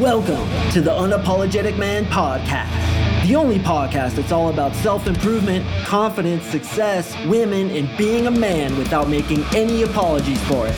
Welcome to the Unapologetic Man Podcast, the only podcast that's all about self improvement, confidence, success, women, and being a man without making any apologies for it.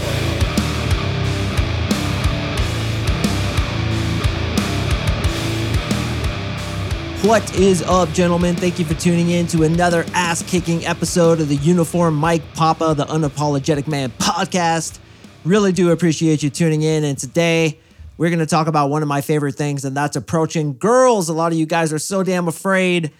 What is up, gentlemen? Thank you for tuning in to another ass kicking episode of the Uniform Mike Papa, the Unapologetic Man Podcast. Really do appreciate you tuning in. And today, we're going to talk about one of my favorite things, and that's approaching girls. A lot of you guys are so damn afraid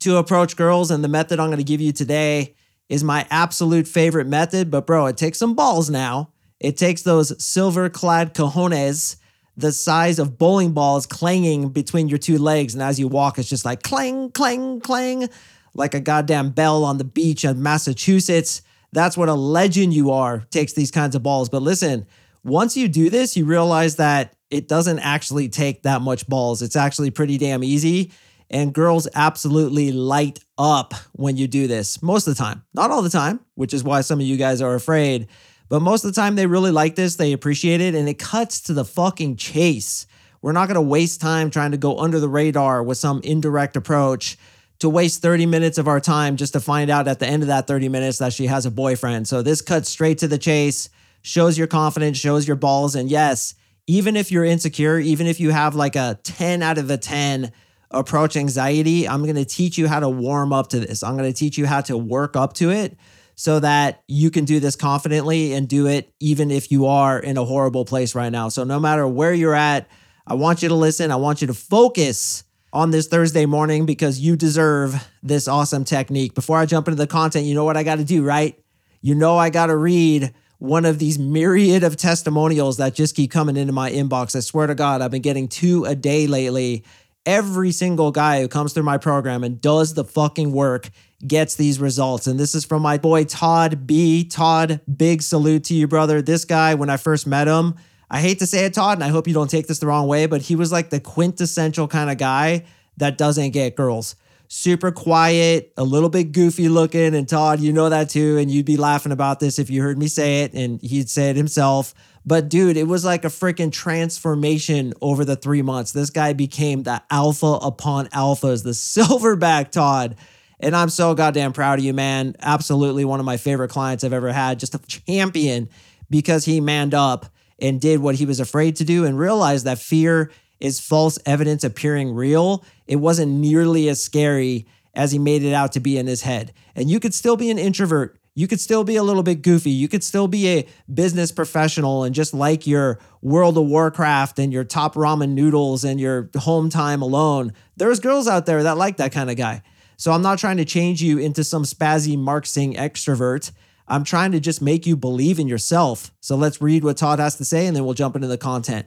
to approach girls, and the method I'm going to give you today is my absolute favorite method. But, bro, it takes some balls now. It takes those silver clad cojones, the size of bowling balls clanging between your two legs. And as you walk, it's just like clang, clang, clang, like a goddamn bell on the beach of Massachusetts. That's what a legend you are, takes these kinds of balls. But listen, once you do this, you realize that it doesn't actually take that much balls. It's actually pretty damn easy. And girls absolutely light up when you do this most of the time. Not all the time, which is why some of you guys are afraid. But most of the time, they really like this. They appreciate it. And it cuts to the fucking chase. We're not going to waste time trying to go under the radar with some indirect approach to waste 30 minutes of our time just to find out at the end of that 30 minutes that she has a boyfriend. So this cuts straight to the chase, shows your confidence, shows your balls. And yes, even if you're insecure, even if you have like a 10 out of a 10 approach anxiety, I'm going to teach you how to warm up to this. I'm going to teach you how to work up to it so that you can do this confidently and do it even if you are in a horrible place right now. So, no matter where you're at, I want you to listen. I want you to focus on this Thursday morning because you deserve this awesome technique. Before I jump into the content, you know what I got to do, right? You know, I got to read one of these myriad of testimonials that just keep coming into my inbox. I swear to God, I've been getting two a day lately. Every single guy who comes through my program and does the fucking work gets these results. And this is from my boy Todd B. Todd, big salute to you, brother. This guy, when I first met him, I hate to say it, Todd, and I hope you don't take this the wrong way, but he was like the quintessential kind of guy that doesn't get girls super quiet, a little bit goofy looking. And Todd, you know that too. And you'd be laughing about this if you heard me say it, and he'd say it himself. But dude, it was like a freaking transformation over the three months. This guy became the alpha upon alphas, the silverback Todd. And I'm so goddamn proud of you, man. Absolutely one of my favorite clients I've ever had. Just a champion because he manned up and did what he was afraid to do and realized that fear is false evidence appearing real, it wasn't nearly as scary as he made it out to be in his head. And you could still be an introvert. You could still be a little bit goofy. You could still be a business professional and just like your World of Warcraft and your top ramen noodles and your home time alone. There's girls out there that like that kind of guy. So I'm not trying to change you into some spazzy Mark Sing extrovert. I'm trying to just make you believe in yourself. So let's read what Todd has to say and then we'll jump into the content.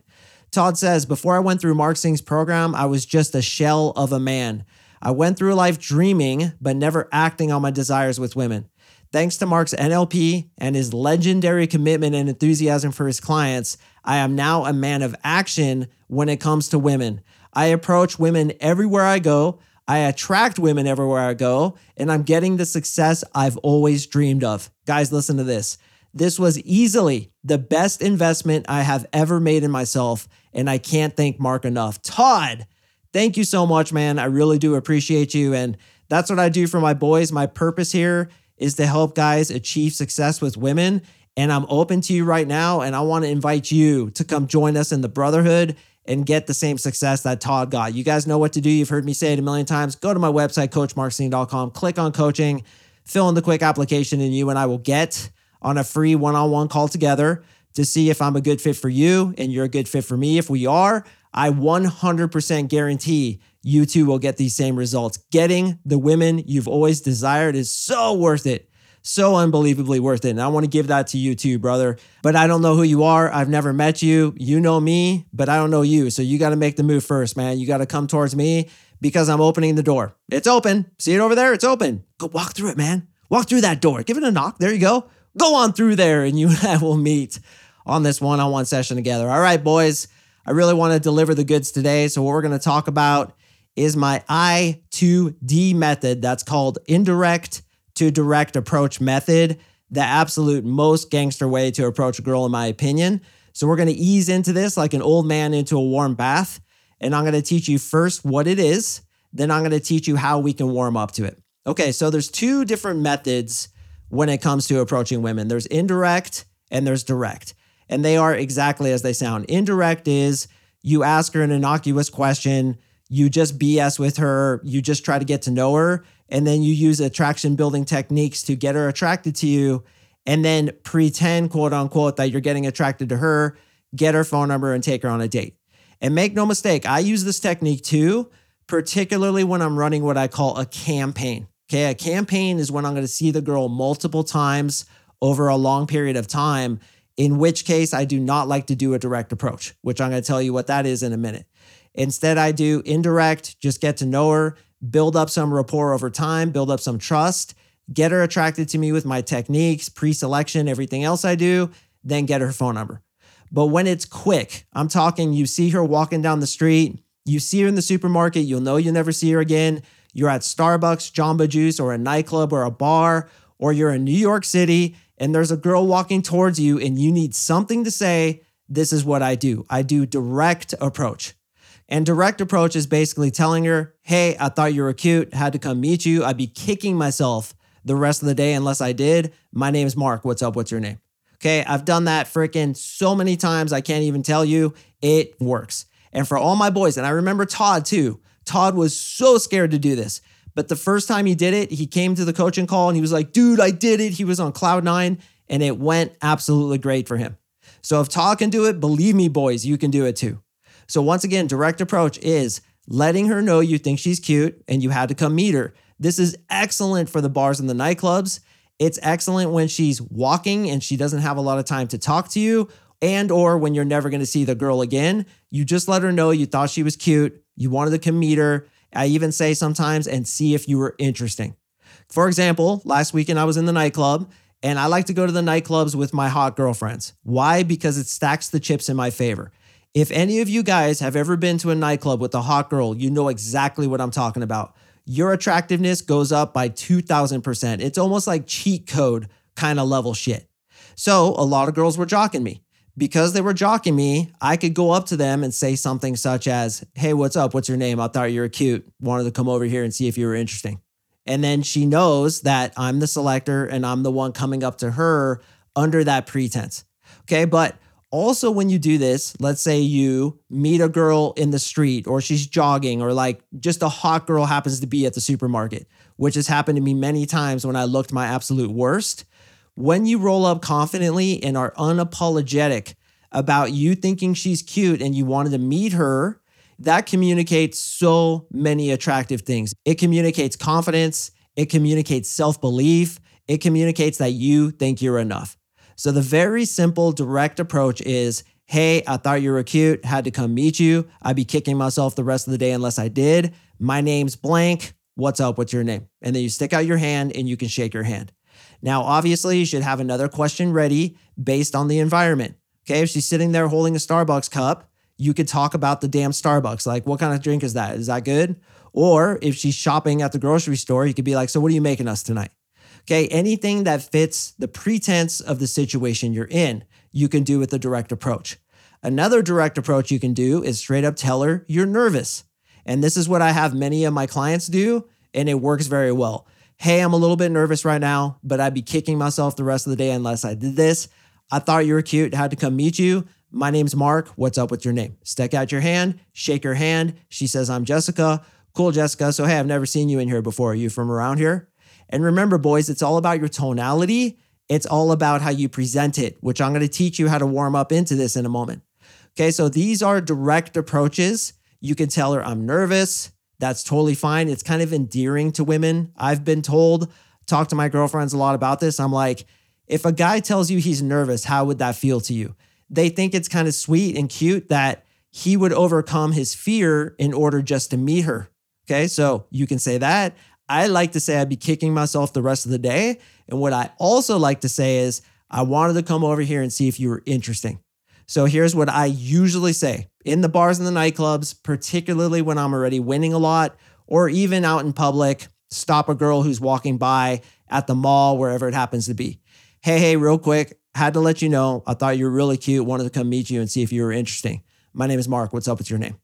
Todd says, Before I went through Mark Sing's program, I was just a shell of a man. I went through life dreaming, but never acting on my desires with women. Thanks to Mark's NLP and his legendary commitment and enthusiasm for his clients, I am now a man of action when it comes to women. I approach women everywhere I go. I attract women everywhere I go, and I'm getting the success I've always dreamed of. Guys, listen to this. This was easily the best investment I have ever made in myself, and I can't thank Mark enough. Todd, thank you so much, man. I really do appreciate you. And that's what I do for my boys. My purpose here is to help guys achieve success with women. And I'm open to you right now. And I want to invite you to come join us in the brotherhood and get the same success that Todd got. You guys know what to do. You've heard me say it a million times. Go to my website, coachmarksing.com, click on coaching, fill in the quick application, and you and I will get on a free one on one call together to see if I'm a good fit for you and you're a good fit for me. If we are, I 100% guarantee you two will get these same results. Getting the women you've always desired is so worth it. So unbelievably worth it. And I want to give that to you too, brother. But I don't know who you are. I've never met you. You know me, but I don't know you. So you got to make the move first, man. You got to come towards me because I'm opening the door. It's open. See it over there? It's open. Go walk through it, man. Walk through that door. Give it a knock. There you go. Go on through there and you and I will meet on this one on one session together. All right, boys, I really want to deliver the goods today. So, what we're going to talk about is my I2D method. That's called indirect to direct approach method, the absolute most gangster way to approach a girl, in my opinion. So we're going to ease into this like an old man into a warm bath. And I'm going to teach you first what it is. Then I'm going to teach you how we can warm up to it. Okay, so there's two different methods when it comes to approaching women there's indirect and there's direct. And they are exactly as they sound. Indirect is you ask her an innocuous question, you just BS with her, you just try to get to know her, and then you use attraction building techniques to get her attracted to you and then pretend, quote unquote, that you're getting attracted to her, get her phone number, and take her on a date. And make no mistake, I use this technique too, particularly when I'm running what I call a campaign. Okay, a campaign is when I'm going to see the girl multiple times over a long period of time, in which case I do not like to do a direct approach, which I'm going to tell you what that is in a minute. Instead, I do indirect, just get to know her, build up some rapport over time, build up some trust, get her attracted to me with my techniques, pre selection, everything else I do, then get her phone number. But when it's quick, I'm talking you see her walking down the street, you see her in the supermarket, you'll know you'll never see her again. You're at Starbucks, Jamba Juice, or a nightclub or a bar, or you're in New York City and there's a girl walking towards you and you need something to say. This is what I do I do direct approach. And direct approach is basically telling her, hey, I thought you were cute, had to come meet you. I'd be kicking myself the rest of the day unless I did. My name is Mark. What's up? What's your name? Okay, I've done that freaking so many times, I can't even tell you. It works. And for all my boys, and I remember Todd too. Todd was so scared to do this. But the first time he did it, he came to the coaching call and he was like, dude, I did it. He was on cloud nine and it went absolutely great for him. So if Todd can do it, believe me, boys, you can do it too. So once again, direct approach is letting her know you think she's cute and you had to come meet her. This is excellent for the bars and the nightclubs. It's excellent when she's walking and she doesn't have a lot of time to talk to you and or when you're never going to see the girl again. You just let her know you thought she was cute, you wanted to come meet her. I even say sometimes and see if you were interesting. For example, last weekend I was in the nightclub and I like to go to the nightclubs with my hot girlfriends. Why? Because it stacks the chips in my favor. If any of you guys have ever been to a nightclub with a hot girl, you know exactly what I'm talking about. Your attractiveness goes up by 2000%. It's almost like cheat code kind of level shit. So a lot of girls were jocking me. Because they were jocking me, I could go up to them and say something such as, Hey, what's up? What's your name? I thought you were cute. Wanted to come over here and see if you were interesting. And then she knows that I'm the selector and I'm the one coming up to her under that pretense. Okay. But also, when you do this, let's say you meet a girl in the street or she's jogging or like just a hot girl happens to be at the supermarket, which has happened to me many times when I looked my absolute worst. When you roll up confidently and are unapologetic about you thinking she's cute and you wanted to meet her, that communicates so many attractive things. It communicates confidence, it communicates self belief, it communicates that you think you're enough. So the very simple, direct approach is Hey, I thought you were cute, had to come meet you. I'd be kicking myself the rest of the day unless I did. My name's blank. What's up? What's your name? And then you stick out your hand and you can shake your hand. Now, obviously, you should have another question ready based on the environment. Okay, if she's sitting there holding a Starbucks cup, you could talk about the damn Starbucks. Like, what kind of drink is that? Is that good? Or if she's shopping at the grocery store, you could be like, So, what are you making us tonight? Okay, anything that fits the pretense of the situation you're in, you can do with a direct approach. Another direct approach you can do is straight up tell her you're nervous. And this is what I have many of my clients do, and it works very well. Hey, I'm a little bit nervous right now, but I'd be kicking myself the rest of the day unless I did this. I thought you were cute, had to come meet you. My name's Mark. What's up with your name? Stick out your hand, shake her hand. She says, I'm Jessica. Cool, Jessica. So, hey, I've never seen you in here before. Are you from around here? And remember, boys, it's all about your tonality. It's all about how you present it, which I'm going to teach you how to warm up into this in a moment. Okay, so these are direct approaches. You can tell her I'm nervous. That's totally fine. It's kind of endearing to women. I've been told, talk to my girlfriends a lot about this. I'm like, if a guy tells you he's nervous, how would that feel to you? They think it's kind of sweet and cute that he would overcome his fear in order just to meet her. Okay, so you can say that. I like to say I'd be kicking myself the rest of the day. And what I also like to say is, I wanted to come over here and see if you were interesting. So here's what I usually say in the bars and the nightclubs, particularly when I'm already winning a lot, or even out in public, stop a girl who's walking by at the mall, wherever it happens to be. Hey, hey, real quick, had to let you know. I thought you were really cute. Wanted to come meet you and see if you were interesting. My name is Mark. What's up with your name?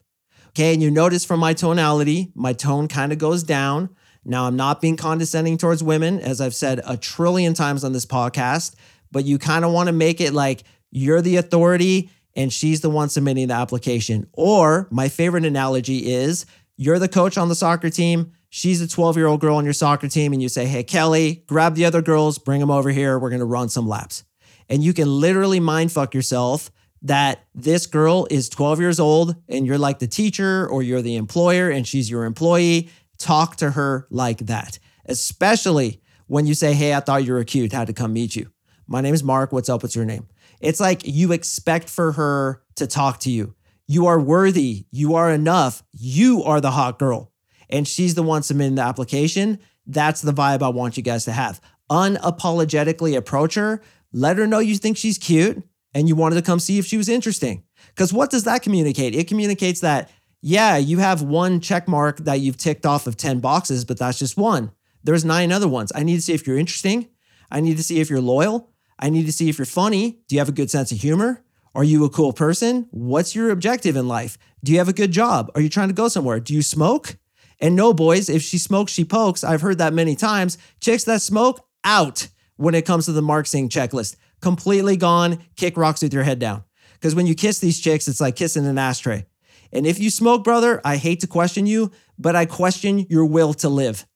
Okay. And you notice from my tonality, my tone kind of goes down. Now, I'm not being condescending towards women, as I've said a trillion times on this podcast, but you kind of want to make it like you're the authority and she's the one submitting the application. Or my favorite analogy is you're the coach on the soccer team. She's a 12 year old girl on your soccer team, and you say, Hey, Kelly, grab the other girls, bring them over here. We're going to run some laps. And you can literally mind fuck yourself that this girl is 12 years old and you're like the teacher or you're the employer and she's your employee. Talk to her like that, especially when you say, Hey, I thought you were cute, had to come meet you. My name is Mark. What's up? What's your name? It's like you expect for her to talk to you. You are worthy. You are enough. You are the hot girl. And she's the one submitting the application. That's the vibe I want you guys to have. Unapologetically approach her. Let her know you think she's cute and you wanted to come see if she was interesting. Because what does that communicate? It communicates that, yeah, you have one check mark that you've ticked off of 10 boxes, but that's just one. There's nine other ones. I need to see if you're interesting. I need to see if you're loyal. I need to see if you're funny. Do you have a good sense of humor? Are you a cool person? What's your objective in life? Do you have a good job? Are you trying to go somewhere? Do you smoke? And no, boys, if she smokes, she pokes. I've heard that many times. Chicks that smoke, out when it comes to the Mark Sing checklist. Completely gone. Kick rocks with your head down. Because when you kiss these chicks, it's like kissing an ashtray. And if you smoke, brother, I hate to question you, but I question your will to live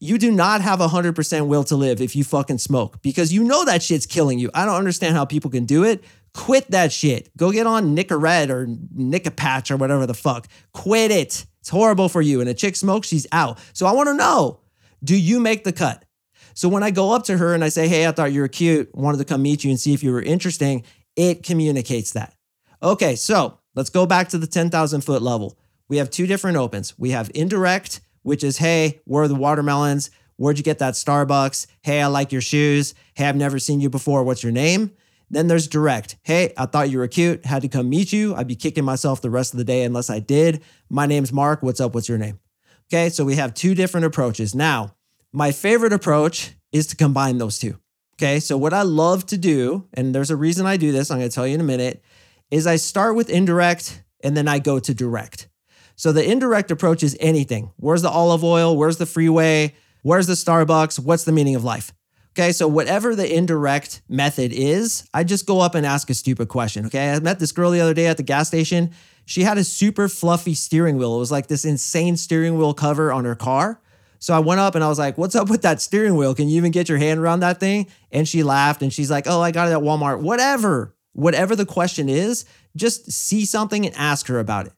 you do not have 100% will to live if you fucking smoke because you know that shit's killing you. I don't understand how people can do it. Quit that shit. Go get on Nicorette or Nicopatch or whatever the fuck. Quit it. It's horrible for you. And a chick smokes, she's out. So I want to know do you make the cut? So when I go up to her and I say, hey, I thought you were cute, wanted to come meet you and see if you were interesting, it communicates that. Okay, so let's go back to the 10,000 foot level. We have two different opens. We have indirect which is, hey, where are the watermelons? Where'd you get that Starbucks? Hey, I like your shoes. Hey, I've never seen you before. What's your name? Then there's direct. Hey, I thought you were cute. Had to come meet you. I'd be kicking myself the rest of the day unless I did. My name's Mark. What's up? What's your name? Okay, so we have two different approaches. Now, my favorite approach is to combine those two. Okay, so what I love to do, and there's a reason I do this, I'm gonna tell you in a minute, is I start with indirect and then I go to direct. So the indirect approach is anything. Where's the olive oil? Where's the freeway? Where's the Starbucks? What's the meaning of life? Okay, so whatever the indirect method is, I just go up and ask a stupid question. Okay, I met this girl the other day at the gas station. She had a super fluffy steering wheel. It was like this insane steering wheel cover on her car. So I went up and I was like, What's up with that steering wheel? Can you even get your hand around that thing? And she laughed and she's like, Oh, I got it at Walmart. Whatever. Whatever the question is, just see something and ask her about it.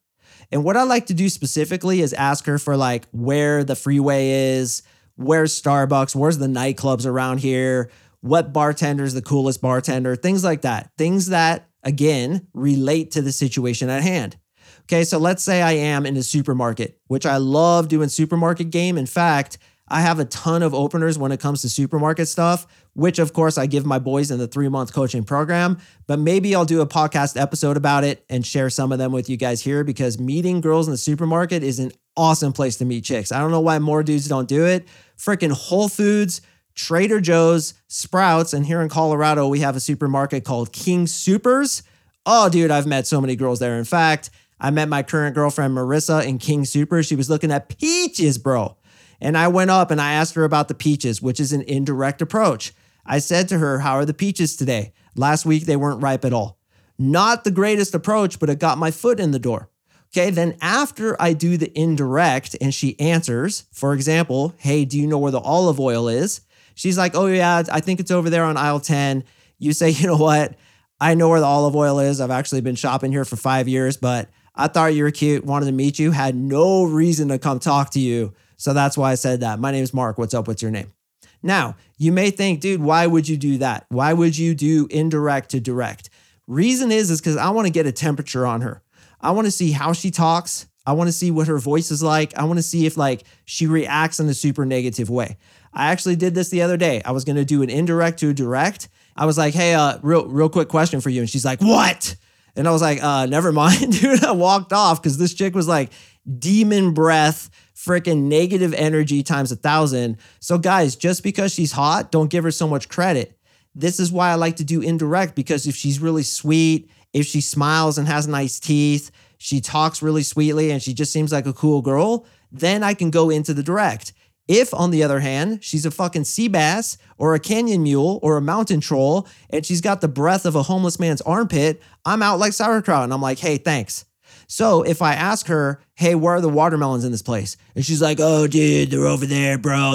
And what I like to do specifically is ask her for like where the freeway is, where's Starbucks, where's the nightclubs around here, what bartender is the coolest bartender, things like that. Things that, again, relate to the situation at hand. Okay, so let's say I am in a supermarket, which I love doing supermarket game. In fact, I have a ton of openers when it comes to supermarket stuff, which of course I give my boys in the three month coaching program. But maybe I'll do a podcast episode about it and share some of them with you guys here because meeting girls in the supermarket is an awesome place to meet chicks. I don't know why more dudes don't do it. Freaking Whole Foods, Trader Joe's, Sprouts, and here in Colorado, we have a supermarket called King Supers. Oh, dude, I've met so many girls there. In fact, I met my current girlfriend Marissa in King Supers. She was looking at peaches, bro. And I went up and I asked her about the peaches, which is an indirect approach. I said to her, How are the peaches today? Last week they weren't ripe at all. Not the greatest approach, but it got my foot in the door. Okay, then after I do the indirect and she answers, for example, Hey, do you know where the olive oil is? She's like, Oh, yeah, I think it's over there on aisle 10. You say, You know what? I know where the olive oil is. I've actually been shopping here for five years, but I thought you were cute, wanted to meet you, had no reason to come talk to you. So that's why I said that. My name is Mark. What's up? What's your name? Now, you may think, dude, why would you do that? Why would you do indirect to direct? Reason is, is because I want to get a temperature on her. I want to see how she talks. I want to see what her voice is like. I want to see if like she reacts in a super negative way. I actually did this the other day. I was going to do an indirect to a direct. I was like, "Hey, uh real real quick question for you." And she's like, "What?" And I was like, "Uh, never mind, dude." I walked off cuz this chick was like demon breath freaking negative energy times a thousand. So, guys, just because she's hot, don't give her so much credit. This is why I like to do indirect because if she's really sweet, if she smiles and has nice teeth, she talks really sweetly, and she just seems like a cool girl, then I can go into the direct. If, on the other hand, she's a fucking sea bass or a canyon mule or a mountain troll and she's got the breath of a homeless man's armpit, I'm out like sauerkraut and I'm like, hey, thanks. So if I ask her, hey, where are the watermelons in this place? And she's like, oh, dude, they're over there, bro.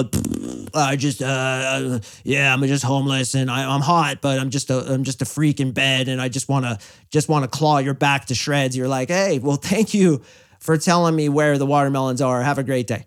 I just, uh, uh, yeah, I'm just homeless and I, am hot, but I'm just a, I'm just a freak in bed and I just want to, just want to claw your back to shreds. You're like, hey, well, thank you for telling me where the watermelons are. Have a great day.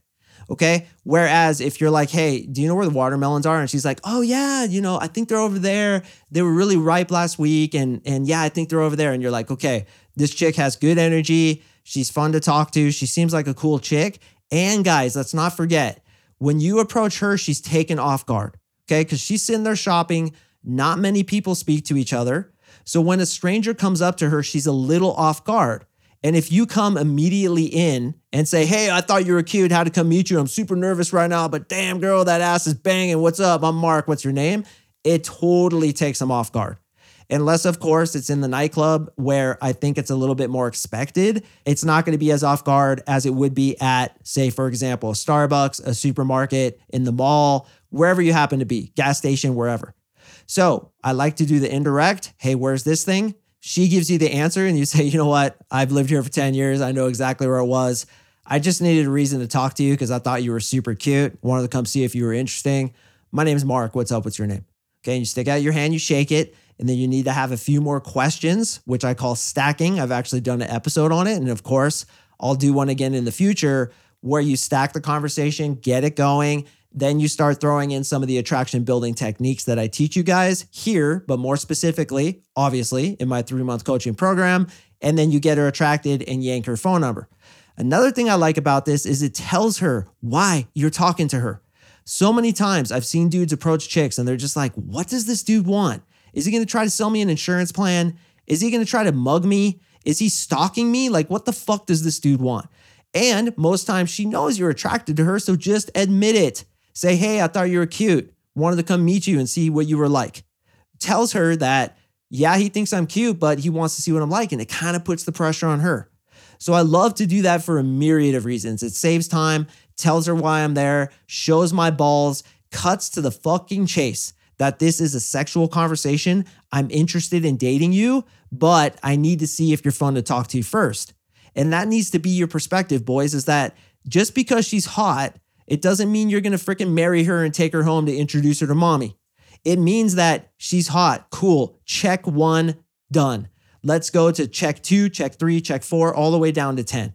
Okay. Whereas if you're like, hey, do you know where the watermelons are? And she's like, oh yeah, you know, I think they're over there. They were really ripe last week. And and yeah, I think they're over there. And you're like, okay, this chick has good energy. She's fun to talk to. She seems like a cool chick. And guys, let's not forget, when you approach her, she's taken off guard. Okay. Cause she's sitting there shopping. Not many people speak to each other. So when a stranger comes up to her, she's a little off guard. And if you come immediately in and say, Hey, I thought you were cute, how to come meet you? I'm super nervous right now, but damn, girl, that ass is banging. What's up? I'm Mark. What's your name? It totally takes them off guard. Unless, of course, it's in the nightclub where I think it's a little bit more expected. It's not going to be as off guard as it would be at, say, for example, Starbucks, a supermarket, in the mall, wherever you happen to be, gas station, wherever. So I like to do the indirect. Hey, where's this thing? She gives you the answer, and you say, you know what? I've lived here for 10 years. I know exactly where it was. I just needed a reason to talk to you because I thought you were super cute. Wanted to come see if you were interesting. My name's Mark. What's up? What's your name? Okay. And you stick out your hand, you shake it, and then you need to have a few more questions, which I call stacking. I've actually done an episode on it. And of course, I'll do one again in the future where you stack the conversation, get it going, then you start throwing in some of the attraction building techniques that I teach you guys here, but more specifically, obviously, in my three month coaching program. And then you get her attracted and yank her phone number. Another thing I like about this is it tells her why you're talking to her. So many times I've seen dudes approach chicks and they're just like, what does this dude want? Is he gonna try to sell me an insurance plan? Is he gonna try to mug me? Is he stalking me? Like, what the fuck does this dude want? And most times she knows you're attracted to her, so just admit it. Say, hey, I thought you were cute. Wanted to come meet you and see what you were like. Tells her that, yeah, he thinks I'm cute, but he wants to see what I'm like. And it kind of puts the pressure on her. So I love to do that for a myriad of reasons. It saves time, tells her why I'm there, shows my balls, cuts to the fucking chase that this is a sexual conversation. I'm interested in dating you, but I need to see if you're fun to talk to first. And that needs to be your perspective, boys, is that just because she's hot it doesn't mean you're going to freaking marry her and take her home to introduce her to mommy. It means that she's hot, cool, check one, done. Let's go to check two, check three, check four, all the way down to 10.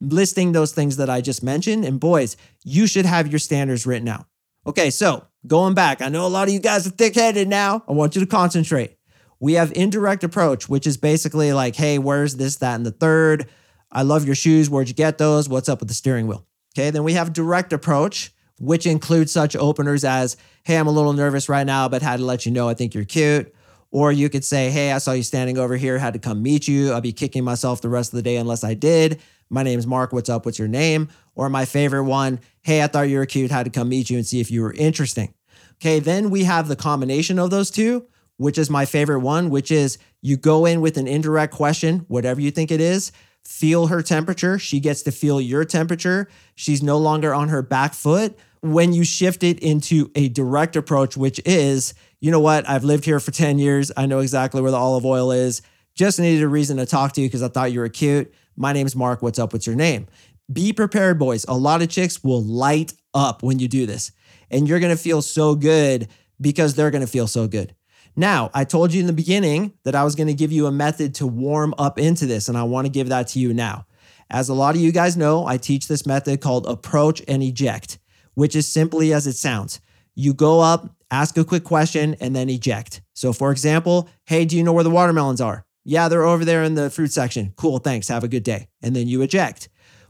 Listing those things that I just mentioned. And boys, you should have your standards written out. Okay, so going back, I know a lot of you guys are thick headed now. I want you to concentrate. We have indirect approach, which is basically like, hey, where's this, that, and the third? I love your shoes. Where'd you get those? What's up with the steering wheel? Okay, then we have direct approach, which includes such openers as, hey, I'm a little nervous right now, but had to let you know I think you're cute. Or you could say, hey, I saw you standing over here, had to come meet you. I'll be kicking myself the rest of the day unless I did. My name's Mark. What's up? What's your name? Or my favorite one, hey, I thought you were cute, had to come meet you and see if you were interesting. Okay, then we have the combination of those two, which is my favorite one, which is you go in with an indirect question, whatever you think it is, feel her temperature. She gets to feel your temperature. She's no longer on her back foot. When you shift it into a direct approach, which is, you know what, I've lived here for 10 years. I know exactly where the olive oil is. Just needed a reason to talk to you because I thought you were cute. My name's Mark. What's up? What's your name? Be prepared, boys. A lot of chicks will light up when you do this, and you're going to feel so good because they're going to feel so good. Now, I told you in the beginning that I was going to give you a method to warm up into this, and I want to give that to you now. As a lot of you guys know, I teach this method called approach and eject, which is simply as it sounds. You go up, ask a quick question, and then eject. So, for example, hey, do you know where the watermelons are? Yeah, they're over there in the fruit section. Cool, thanks. Have a good day. And then you eject.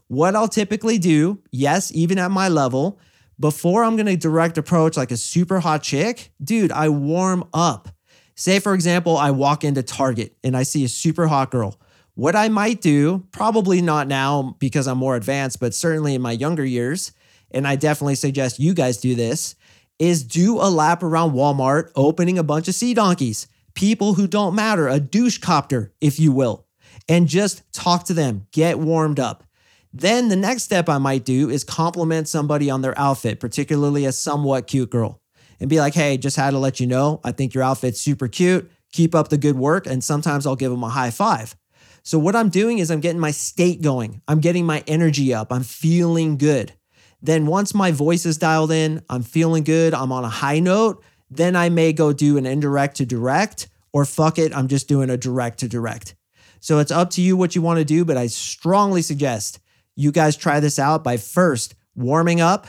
What I'll typically do, yes, even at my level, before I'm gonna direct approach like a super hot chick, dude, I warm up. Say, for example, I walk into Target and I see a super hot girl. What I might do, probably not now because I'm more advanced, but certainly in my younger years, and I definitely suggest you guys do this, is do a lap around Walmart, opening a bunch of sea donkeys, people who don't matter, a douche copter, if you will, and just talk to them, get warmed up. Then the next step I might do is compliment somebody on their outfit, particularly a somewhat cute girl, and be like, hey, just had to let you know, I think your outfit's super cute. Keep up the good work. And sometimes I'll give them a high five. So, what I'm doing is I'm getting my state going, I'm getting my energy up, I'm feeling good. Then, once my voice is dialed in, I'm feeling good, I'm on a high note, then I may go do an indirect to direct, or fuck it, I'm just doing a direct to direct. So, it's up to you what you want to do, but I strongly suggest you guys try this out by first warming up.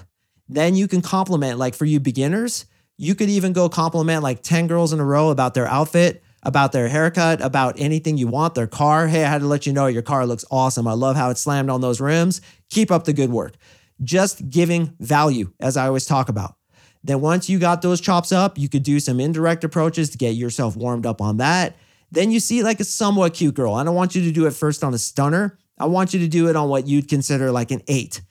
Then you can compliment, like for you beginners, you could even go compliment like 10 girls in a row about their outfit about their haircut, about anything you want, their car. Hey, I had to let you know your car looks awesome. I love how it slammed on those rims. Keep up the good work. Just giving value, as I always talk about. Then once you got those chops up, you could do some indirect approaches to get yourself warmed up on that. Then you see like a somewhat cute girl. I don't want you to do it first on a stunner. I want you to do it on what you'd consider like an eight.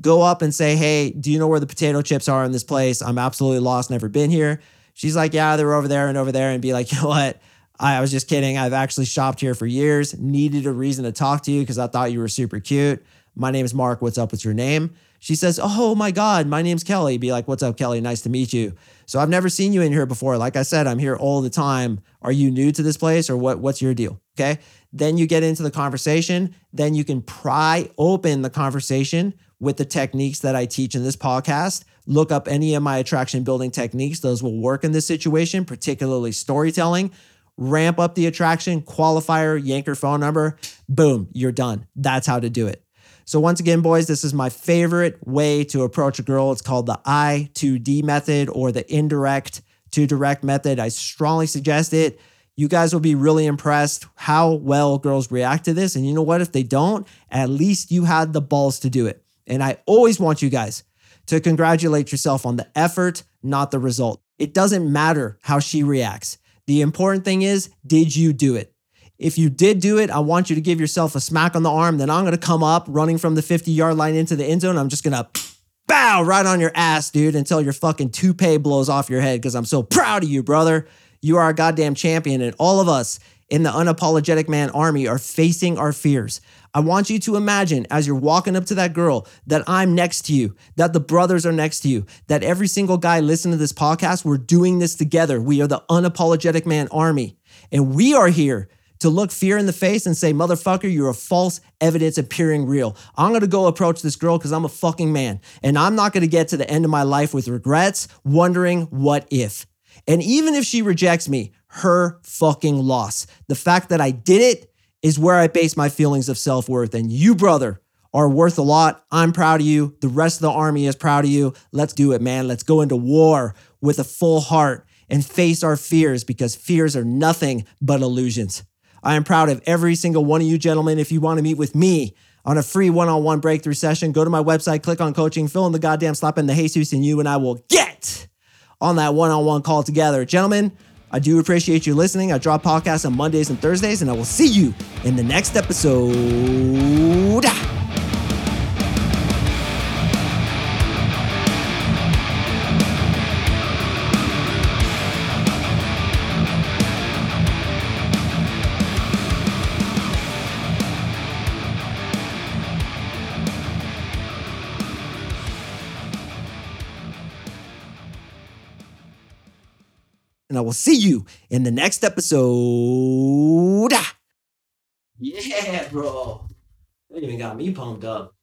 Go up and say, Hey, do you know where the potato chips are in this place? I'm absolutely lost, never been here. She's like, Yeah, they're over there and over there. And be like, You know what? I was just kidding. I've actually shopped here for years, needed a reason to talk to you because I thought you were super cute. My name is Mark. What's up? What's your name? She says, Oh my God, my name's Kelly. Be like, What's up, Kelly? Nice to meet you. So I've never seen you in here before. Like I said, I'm here all the time. Are you new to this place or what, what's your deal? Okay. Then you get into the conversation. Then you can pry open the conversation with the techniques that I teach in this podcast. Look up any of my attraction building techniques. Those will work in this situation, particularly storytelling ramp up the attraction, qualifier, yanker phone number, boom, you're done. That's how to do it. So, once again, boys, this is my favorite way to approach a girl. It's called the I to D method or the indirect to direct method. I strongly suggest it. You guys will be really impressed how well girls react to this. And you know what? If they don't, at least you had the balls to do it. And I always want you guys to congratulate yourself on the effort, not the result. It doesn't matter how she reacts. The important thing is, did you do it? If you did do it, I want you to give yourself a smack on the arm. Then I'm going to come up running from the 50 yard line into the end zone. I'm just going to bow right on your ass, dude, until your fucking toupee blows off your head because I'm so proud of you, brother. You are a goddamn champion. And all of us in the Unapologetic Man Army are facing our fears. I want you to imagine as you're walking up to that girl that I'm next to you, that the brothers are next to you, that every single guy listening to this podcast, we're doing this together. We are the Unapologetic Man Army. And we are here to look fear in the face and say, motherfucker, you're a false evidence appearing real. I'm gonna go approach this girl because I'm a fucking man. And I'm not gonna get to the end of my life with regrets, wondering what if. And even if she rejects me, her fucking loss. The fact that I did it is where I base my feelings of self worth. And you, brother, are worth a lot. I'm proud of you. The rest of the army is proud of you. Let's do it, man. Let's go into war with a full heart and face our fears because fears are nothing but illusions. I am proud of every single one of you gentlemen. If you want to meet with me on a free one on one breakthrough session, go to my website, click on coaching, fill in the goddamn slap in the Jesus, and you and I will get on that one on one call together. Gentlemen, I do appreciate you listening. I drop podcasts on Mondays and Thursdays, and I will see you in the next episode. Will see you in the next episode. Yeah, bro. That even got me pumped up.